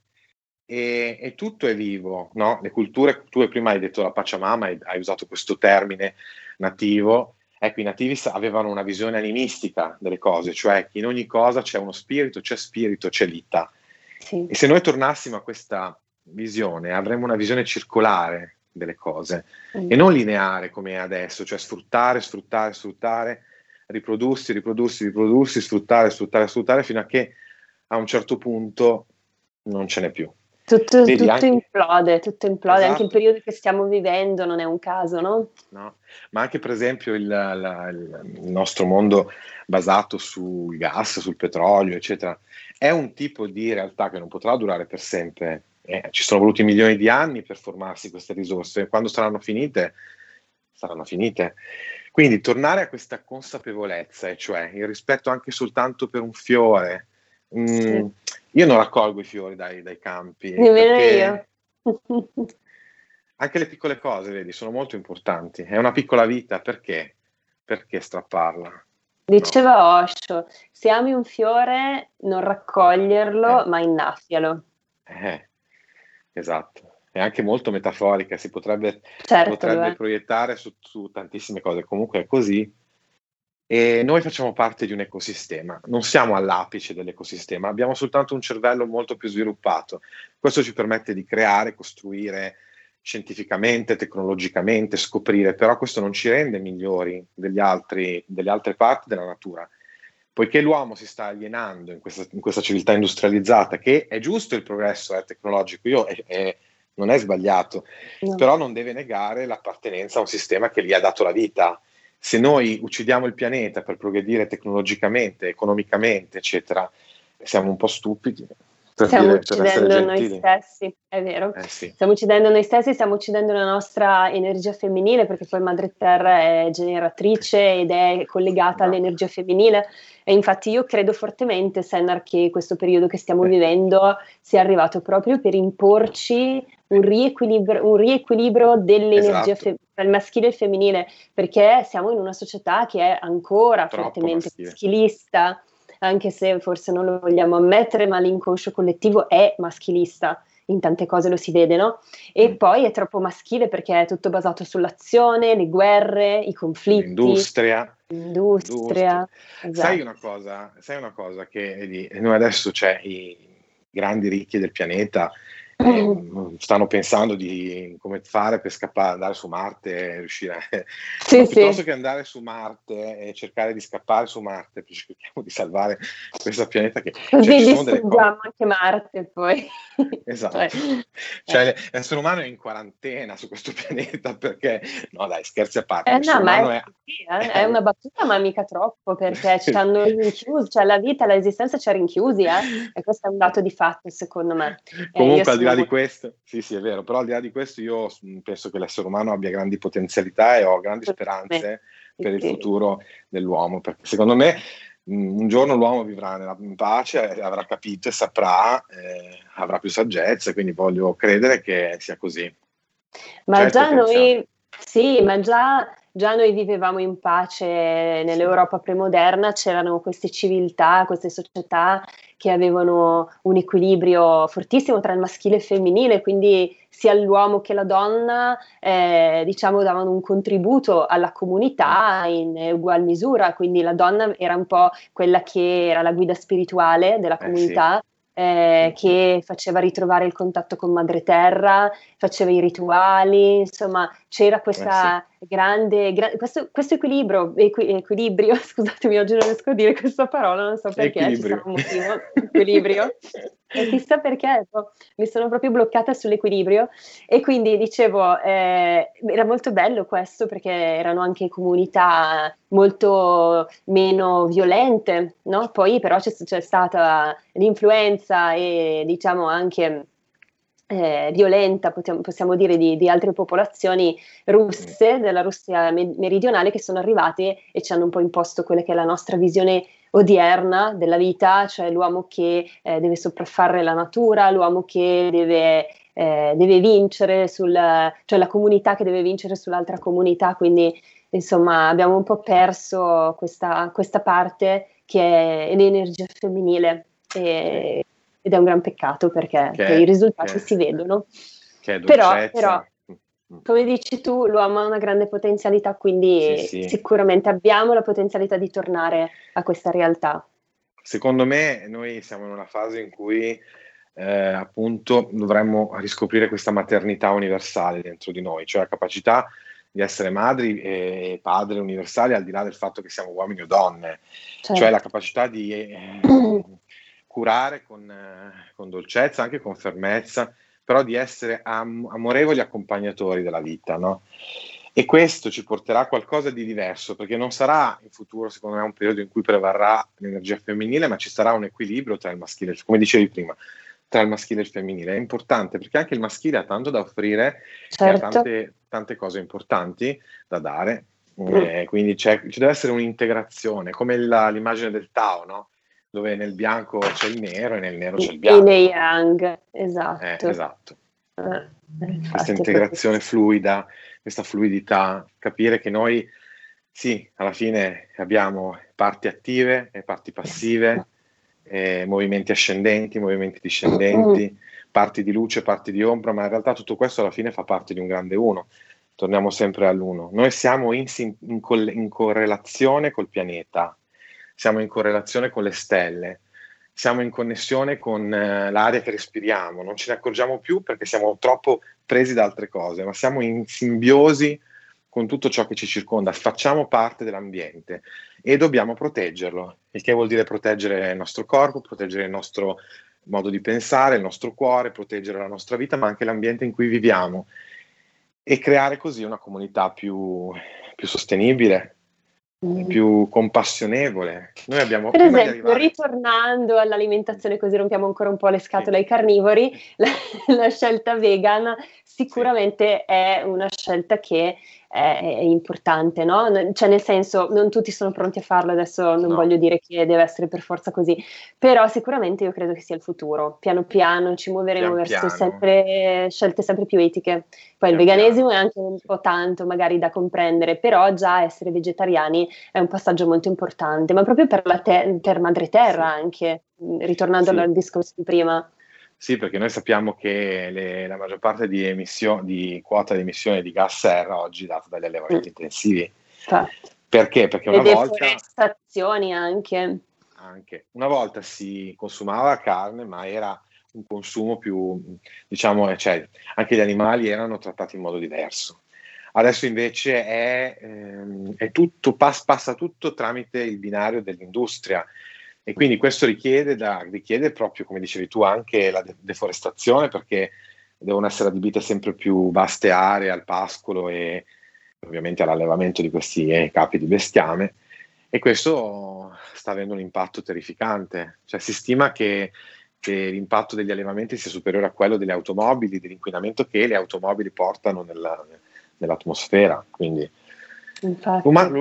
E, e, tutto è vivo, no? Le culture, tu prima hai detto la Pachamama, hai, hai usato questo termine nativo, Ecco, i nativi avevano una visione animistica delle cose, cioè che in ogni cosa c'è uno spirito, c'è spirito, c'è vita. Sì. E se noi tornassimo a questa visione, avremmo una visione circolare delle cose mm. e non lineare come è adesso, cioè sfruttare, sfruttare, sfruttare, riprodursi, riprodursi, riprodursi, sfruttare, sfruttare, sfruttare, fino a che a un certo punto non ce n'è più. Tutto, Vedi, tutto anche... implode, tutto implode, esatto. anche il periodo che stiamo vivendo non è un caso, no? No, ma anche per esempio il, la, il nostro mondo basato sul gas, sul petrolio, eccetera, è un tipo di realtà che non potrà durare per sempre. Eh, ci sono voluti milioni di anni per formarsi queste risorse quando saranno finite, saranno finite. Quindi tornare a questa consapevolezza, e cioè il rispetto anche soltanto per un fiore, Mm, io non raccolgo i fiori dai, dai campi. Nemmeno io. *laughs* anche le piccole cose, vedi, sono molto importanti. È una piccola vita, perché? Perché strapparla? Diceva no. Osho, se ami un fiore, non raccoglierlo, eh. ma innaffialo. Eh, esatto. È anche molto metaforica, si potrebbe, certo, potrebbe proiettare su, su tantissime cose. Comunque è così e noi facciamo parte di un ecosistema, non siamo all'apice dell'ecosistema, abbiamo soltanto un cervello molto più sviluppato. Questo ci permette di creare, costruire scientificamente, tecnologicamente, scoprire, però questo non ci rende migliori degli altri, delle altre parti della natura. Poiché l'uomo si sta alienando in questa, in questa civiltà industrializzata, che è giusto il progresso eh, tecnologico, io, è, è, non è sbagliato, no. però non deve negare l'appartenenza a un sistema che gli ha dato la vita se noi uccidiamo il pianeta per progredire tecnologicamente, economicamente, eccetera, siamo un po' stupidi. Per stiamo dire, uccidendo noi stessi, è vero. Eh sì. Stiamo uccidendo noi stessi, stiamo uccidendo la nostra energia femminile, perché poi Madre Terra è generatrice ed è collegata no. all'energia femminile. E infatti io credo fortemente, Sennar, che questo periodo che stiamo eh. vivendo sia arrivato proprio per imporci un riequilibrio, un riequilibrio dell'energia esatto. fe- tra il maschile e il femminile, perché siamo in una società che è ancora Troppo fortemente maschile. maschilista, anche se forse non lo vogliamo ammettere, ma l'inconscio collettivo è maschilista in tante cose lo si vede, no? E mm. poi è troppo maschile perché è tutto basato sull'azione, le guerre, i conflitti. L'industria. L'industria. Esatto. Sai, una cosa, sai una cosa che noi adesso c'è i grandi ricchi del pianeta stanno pensando di come fare per scappare, andare su Marte e riuscire a... Sì, no, piuttosto sì. che andare su Marte e cercare di scappare su Marte, cerchiamo di salvare questo pianeta che... Così cioè, distruggiamo anche Marte poi. *laughs* Esatto. cioè, cioè l'essere umano è in quarantena su questo *laughs* pianeta perché... No dai, scherzi a parte. Eh, no, ma è, è... Eh, è, *laughs* una battuta ma mica troppo perché ci hanno rinchiusi, cioè la vita, l'esistenza ci ha rinchiusi eh? e questo è un dato di fatto secondo me. Comunque al di là di questo, sì, sì, è vero, però al di là di questo io penso che l'essere umano abbia grandi potenzialità e ho grandi speranze per il futuro dell'uomo, perché secondo me un giorno l'uomo vivrà in pace, avrà capito e saprà, eh, avrà più saggezza, quindi voglio credere che sia così. Ma certo già noi, sì, ma già già noi vivevamo in pace nell'Europa premoderna, c'erano queste civiltà, queste società che avevano un equilibrio fortissimo tra il maschile e il femminile, quindi sia l'uomo che la donna eh, diciamo davano un contributo alla comunità in ugual misura, quindi la donna era un po' quella che era la guida spirituale della comunità. Eh sì eh, che faceva ritrovare il contatto con Madre Terra, faceva i rituali, insomma c'era questa eh sì. grande, gra- questo, questo, equilibrio, equi- equilibrio, *laughs* scusatemi, oggi non riesco a dire questa parola, non so perché, equilibrio. ci sarà un motivo, equilibrio, *laughs* e chissà perché, no, mi sono proprio bloccata sull'equilibrio e quindi dicevo, eh, era molto bello questo perché erano anche comunità molto meno violente, no? Poi però c'è, c'è stata l'influenza e diciamo anche eh, violenta, possiamo, possiamo dire, di, di, altre popolazioni russe, della Russia meridionale, che sono arrivate e ci hanno un po' imposto quella che è la nostra visione odierna della vita, cioè l'uomo che eh, deve sopraffare la natura, l'uomo che deve, eh, deve vincere, sul, cioè la comunità che deve vincere sull'altra comunità, quindi insomma abbiamo un po' perso questa, questa parte che è l'energia femminile. E, ed è un gran peccato perché che, i risultati che, si vedono. però, però, mm. come dici tu, l'uomo ha una grande potenzialità, quindi sì, sì. sicuramente abbiamo la potenzialità di tornare a questa realtà. Secondo me noi siamo in una fase in cui eh, appunto dovremmo riscoprire questa maternità universale dentro di noi, cioè la capacità di essere madri e padri universali al di là del fatto che siamo uomini o donne, certo. cioè la capacità di eh, *clears throat* curare con, eh, con, dolcezza, anche con fermezza, però di essere am- amorevoli accompagnatori della vita, no? E questo ci porterà a qualcosa di diverso, perché non sarà in futuro, secondo me, un periodo in cui prevarrà l'energia femminile, ma ci sarà un equilibrio tra il maschile, come dicevi prima, tra il maschile e il femminile. È importante perché anche il maschile ha tanto da offrire certo. ha tante, tante, cose importanti da dare. Mm. Eh, quindi ci deve essere un'integrazione, come la, l'immagine del Tao, no? Dove nel bianco c'è il nero e nel nero c'è il bianco. In Yang, esatto. Eh, esatto. Eh, questa integrazione fluida, questa fluidità, capire che noi, sì, alla fine abbiamo parti attive e parti passive, eh, movimenti ascendenti, movimenti discendenti, parti di luce, parti di ombra, ma in realtà tutto questo alla fine fa parte di un grande uno. Torniamo sempre all'uno. Noi siamo in, in, in correlazione col pianeta, siamo in correlazione con le stelle, siamo in connessione con eh, l'aria che respiriamo, non ce ne accorgiamo più perché siamo troppo presi da altre cose, ma siamo in simbiosi con tutto ciò che ci circonda, facciamo parte dell'ambiente e dobbiamo proteggerlo, il che vuol dire proteggere il nostro corpo, proteggere il nostro modo di pensare, il nostro cuore, proteggere la nostra vita, ma anche l'ambiente in cui viviamo e creare così una comunità più, più sostenibile. Più compassionevole. Noi abbiamo per esempio, arrivare... ritornando all'alimentazione, così rompiamo ancora un po' le scatole sì. ai carnivori, *laughs* la, la, scelta vegan sicuramente sì. è una scelta che è, è importante, no? Cioè, nel senso, non tutti sono pronti a farlo, adesso non no. voglio dire che deve essere per forza così, però sicuramente io credo che sia il futuro. Piano piano ci muoveremo pian verso sempre, scelte sempre più etiche. Poi pian il veganesimo piano. è anche un po' tanto magari da comprendere, però già essere vegetariani è un passaggio molto importante, ma proprio per, la te- per madre terra sì. anche, ritornando sì. al discorso di prima. Sì, perché noi sappiamo che le, la maggior parte di, emissione, di quota di emissione di gas serra oggi è data dagli allevamenti mm. intensivi. Certo. Perché? Perché una le volta... deforestazioni anche. Anche. Una volta si consumava carne, ma era un consumo più, diciamo, cioè, anche gli animali erano trattati in modo diverso. Adesso invece è, ehm, è tutto, pass, passa tutto tramite il binario dell'industria e quindi questo richiede, da, richiede proprio, come dicevi tu, anche la de- deforestazione perché devono essere adibite sempre più vaste aree al pascolo e ovviamente all'allevamento di questi eh, capi di bestiame e questo sta avendo un impatto terrificante. Cioè, si stima che, che, l'impatto degli allevamenti sia superiore a quello delle automobili, dell'inquinamento che le automobili portano nella, nell'atmosfera. Quindi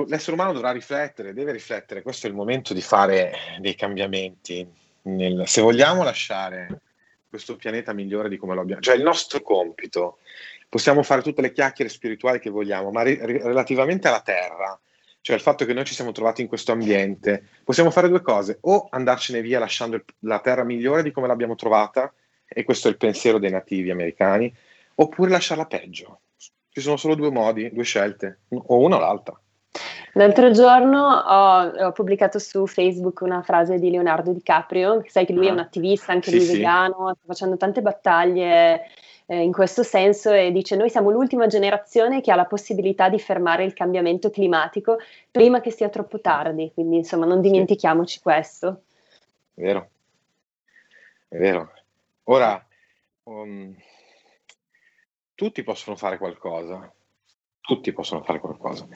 l'essere umano dovrà riflettere, deve riflettere, questo è il momento di fare dei cambiamenti. Nel, se vogliamo lasciare questo pianeta migliore di come lo abbiamo, cioè il nostro compito, possiamo fare tutte le chiacchiere spirituali che vogliamo, ma ri, relativamente alla Terra, cioè il fatto che noi ci siamo trovati in questo ambiente, possiamo fare due cose, o andarcene via lasciando il, la Terra migliore di come l'abbiamo trovata, e questo è il pensiero dei nativi americani, oppure lasciarla peggio. Ci sono solo due modi, due scelte, o una o l'altra. L'altro giorno ho, ho, pubblicato su Facebook una frase di Leonardo DiCaprio, sai che lui ah. è un attivista, anche sì, lui sì. vegano, sta facendo tante battaglie eh, in questo senso e dice noi siamo l'ultima generazione che ha la possibilità di fermare il cambiamento climatico prima che sia troppo tardi, quindi insomma non dimentichiamoci sì. questo. È vero, è vero. Ora, um, tutti possono fare qualcosa, tutti possono fare qualcosa.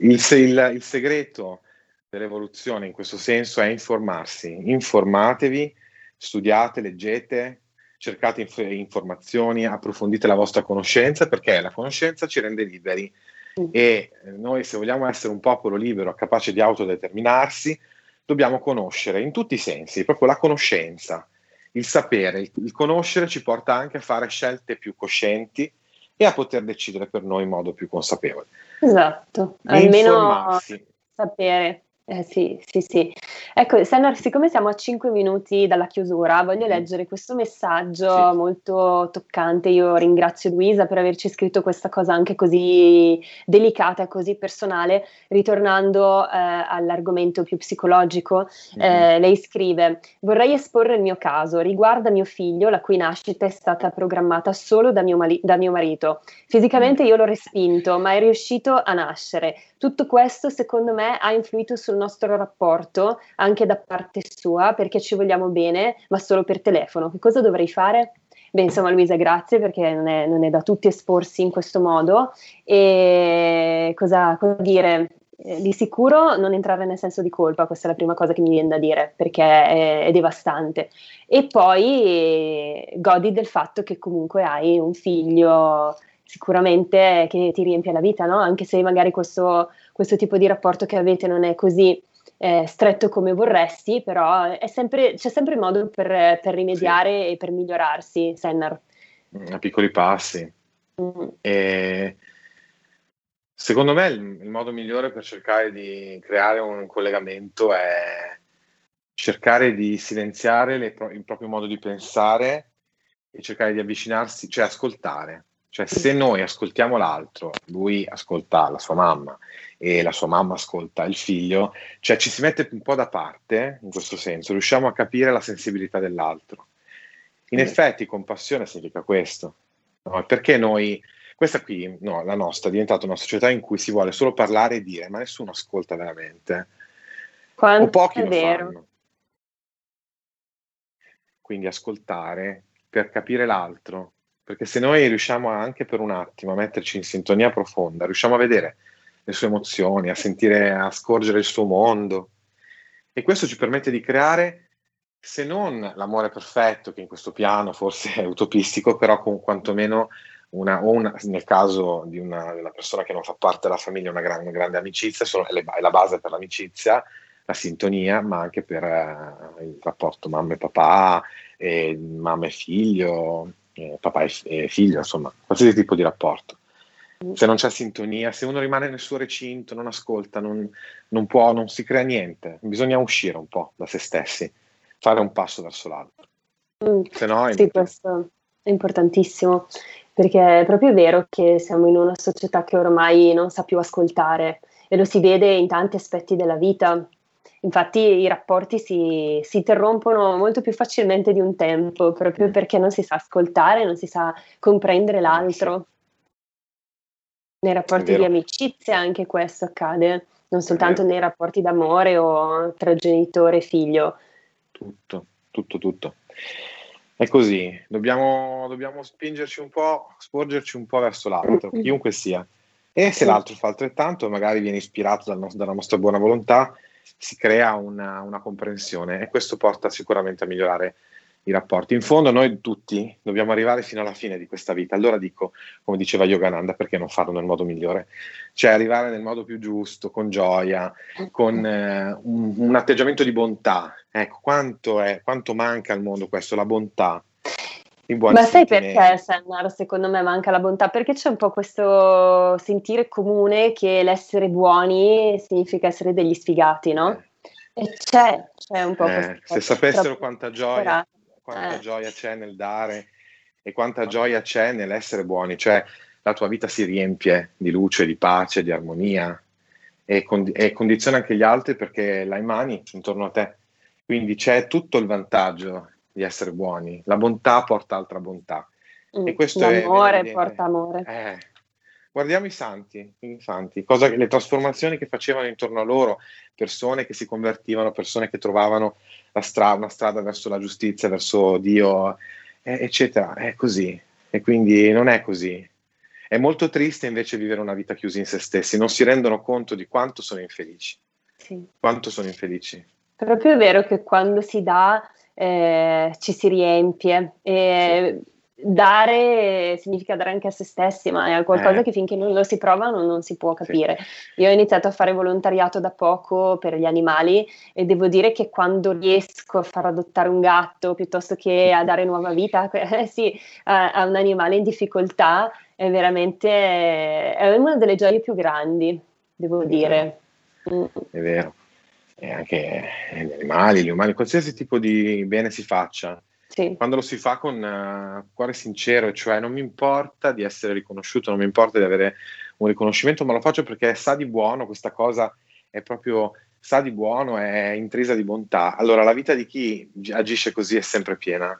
Il, il, il segreto dell'evoluzione in questo senso è informarsi. Informatevi, studiate, leggete, cercate inf- informazioni, approfondite la vostra conoscenza perché la conoscenza ci rende liberi mm. e noi se vogliamo essere un popolo libero, capace di autodeterminarsi, dobbiamo conoscere in tutti i sensi, proprio la conoscenza, il sapere, il, il conoscere ci porta anche a fare scelte più coscienti e a poter decidere per noi in modo più consapevole. Esatto, almeno sapere. Eh, sì, sì, sì. Ecco, Sennar, siccome siamo a 5 minuti dalla chiusura, voglio mm. leggere questo messaggio sì. molto toccante. Io ringrazio Luisa per averci scritto questa cosa anche così delicata e così personale. Ritornando eh, all'argomento più psicologico, mm. eh, lei scrive: Vorrei esporre il mio caso. Riguarda mio figlio, la cui nascita è stata programmata solo da mio, mali- da mio marito. Fisicamente mm. io l'ho respinto, ma è riuscito a nascere. Tutto questo, secondo me, ha influito sul nostro rapporto anche da parte sua perché ci vogliamo bene, ma solo per telefono. Che cosa dovrei fare? Beh, insomma, Luisa, grazie perché non è, non è da tutti esporsi in questo modo. E cosa, cosa dire? Eh, di sicuro non entrare nel senso di colpa, questa è la prima cosa che mi viene da dire, perché è, è devastante. E poi eh, godi del fatto che comunque hai un figlio sicuramente che ti riempie la vita, no? Anche se magari questo, questo tipo di rapporto che avete non è così eh, stretto come vorresti, però sempre, c'è sempre modo per, per rimediare sì. e per migliorarsi, Sennar. Mm, a piccoli passi. Mm. E secondo me il, il, modo migliore per cercare di creare un collegamento è cercare di silenziare le, il proprio modo di pensare e cercare di avvicinarsi, cioè ascoltare. Cioè se noi ascoltiamo l'altro, lui ascolta la sua mamma e la sua mamma ascolta il figlio, cioè ci si mette un po' da parte in questo senso, riusciamo a capire la sensibilità dell'altro. In mm. effetti compassione significa questo, no? perché noi, questa qui, no, la nostra, è diventata una società in cui si vuole solo parlare e dire, ma nessuno ascolta veramente. Quanto o pochi lo vero. fanno. Quindi ascoltare per capire l'altro, perché se noi riusciamo anche per un attimo a metterci in sintonia profonda, riusciamo a vedere le sue emozioni, a sentire, a scorgere il suo mondo. E questo ci permette di creare, se non l'amore perfetto, che in questo piano forse è utopistico, però con quantomeno una, o una, nel caso di una, una, persona che non fa parte della famiglia, una, gran, una grande amicizia, sono, è, le, è, la base per l'amicizia, la sintonia, ma anche per eh, il rapporto mamma e papà, e mamma e figlio, eh, papà e figlio, insomma, qualsiasi tipo di rapporto se non c'è sintonia, se uno rimane nel suo recinto, non ascolta, non, non, può, non si crea niente. Bisogna uscire un po' da se stessi, fare un passo verso l'altro. Mm. Se no, sì, questo è importantissimo, perché è proprio vero che siamo in una società che ormai non sa più ascoltare e lo si vede in tanti aspetti della vita. Infatti i rapporti si, si interrompono molto più facilmente di un tempo, proprio mm. perché non si sa ascoltare, non si sa comprendere l'altro. Nei rapporti di amicizia anche questo accade, non soltanto nei rapporti d'amore o tra genitore e figlio. Tutto, tutto, tutto. È così, dobbiamo, dobbiamo spingerci un po', sporgerci un po' verso l'altro, chiunque sia. E se l'altro fa altrettanto, magari viene ispirato dal nostro, dalla nostra buona volontà, si crea una, una comprensione e questo porta sicuramente a migliorare i rapporti. In fondo noi tutti dobbiamo arrivare fino alla fine di questa vita. Allora dico, come diceva Yogananda, perché non farlo nel modo migliore? Cioè arrivare nel modo più giusto, con gioia, con eh, un, un, atteggiamento di bontà. Ecco, quanto, è, quanto manca al mondo questo, la bontà. Ma sai perché, Sennar, secondo me manca la bontà? Perché c'è un po' questo sentire comune che l'essere buoni significa essere degli sfigati, no? Eh. E c'è, c'è un po' eh, Se sapessero quanta gioia, quanta eh. gioia c'è nel dare e quanta gioia c'è nell'essere buoni, cioè la tua vita si riempie di luce, di pace, di armonia e, con- e condiziona anche gli altri perché l'hai mani intorno a te. Quindi c'è tutto il vantaggio di essere buoni. La bontà porta altra bontà. Mm, e questo l'amore è, porta amore. Eh, guardiamo i santi, i santi cosa, le trasformazioni che facevano intorno a loro, persone che si convertivano, persone che trovavano stra- una strada verso la giustizia, verso Dio, eh, eccetera. È così. E quindi non è così. È molto triste invece vivere una vita chiusa in se stessi, non si rendono conto di quanto sono infelici. Sì. Quanto sono infelici. Proprio è vero che quando si dà eh, ci si riempie e sì. Dare significa dare anche a se stessi, ma è qualcosa eh. che finché non lo si prova non, non si può capire. Sì. Io ho iniziato a fare volontariato da poco per gli animali e devo dire che quando riesco a far adottare un gatto piuttosto che a dare nuova vita *laughs* eh, sì, a, a un animale in difficoltà, è veramente è una delle gioie più grandi, devo dire. Mm. È vero. E anche gli animali, gli umani, qualsiasi tipo di bene si faccia, sì. quando lo si fa con uh, cuore sincero, cioè non mi importa di essere riconosciuto, non mi importa di avere un riconoscimento, ma lo faccio perché sa di buono, questa cosa è proprio sa di buono, è intrisa di bontà. Allora la vita di chi agisce così è sempre piena.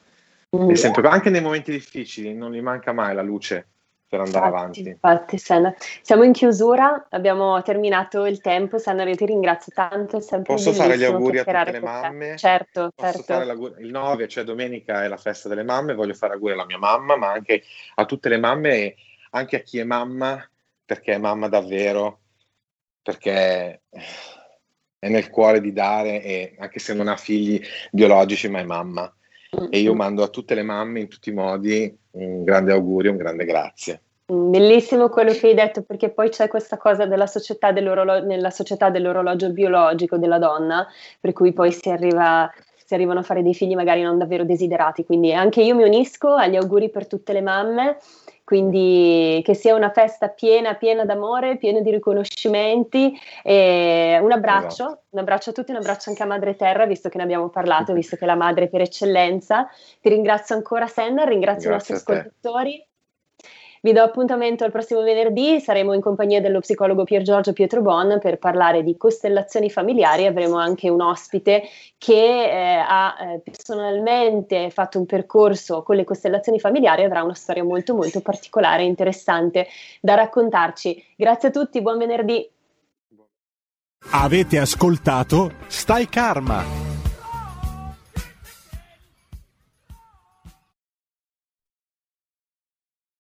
Mm. È sempre, anche nei momenti difficili non gli manca mai la luce per andare infatti, avanti. Infatti, Senna. Siamo in chiusura, abbiamo terminato il tempo. Senna, io ti ringrazio tanto. È Posso fare gli auguri a tutte le mamme? Certo, Posso certo. il 9, cioè domenica, è la festa delle mamme. Voglio fare auguri alla mia mamma, ma anche a tutte le mamme e anche a chi è mamma, perché è mamma davvero, perché è nel cuore di dare, e anche se non ha figli biologici, ma è mamma. E io mando a tutte le mamme in tutti i modi un grande augurio, un grande grazie. Bellissimo quello che hai detto, perché poi c'è questa cosa della società nella società dell'orologio biologico della donna, per cui poi si arriva si arrivano a fare dei figli magari non davvero desiderati. Quindi anche io mi unisco agli auguri per tutte le mamme quindi che sia una festa piena, piena d'amore, piena di riconoscimenti. E un abbraccio, esatto. un abbraccio a tutti, un abbraccio anche a Madre Terra, visto che ne abbiamo parlato, *laughs* visto che è la madre per eccellenza. Ti ringrazio ancora, Senna, ringrazio Grazie i nostri ascoltatori. Vi do appuntamento al prossimo venerdì, saremo in compagnia dello psicologo Pier Giorgio Pietro Bon per parlare di costellazioni familiari, avremo anche un ospite che eh, ha eh, personalmente fatto un percorso con le costellazioni familiari, avrà una storia molto molto particolare e interessante da raccontarci. Grazie a tutti, buon venerdì. Avete ascoltato Stai Karma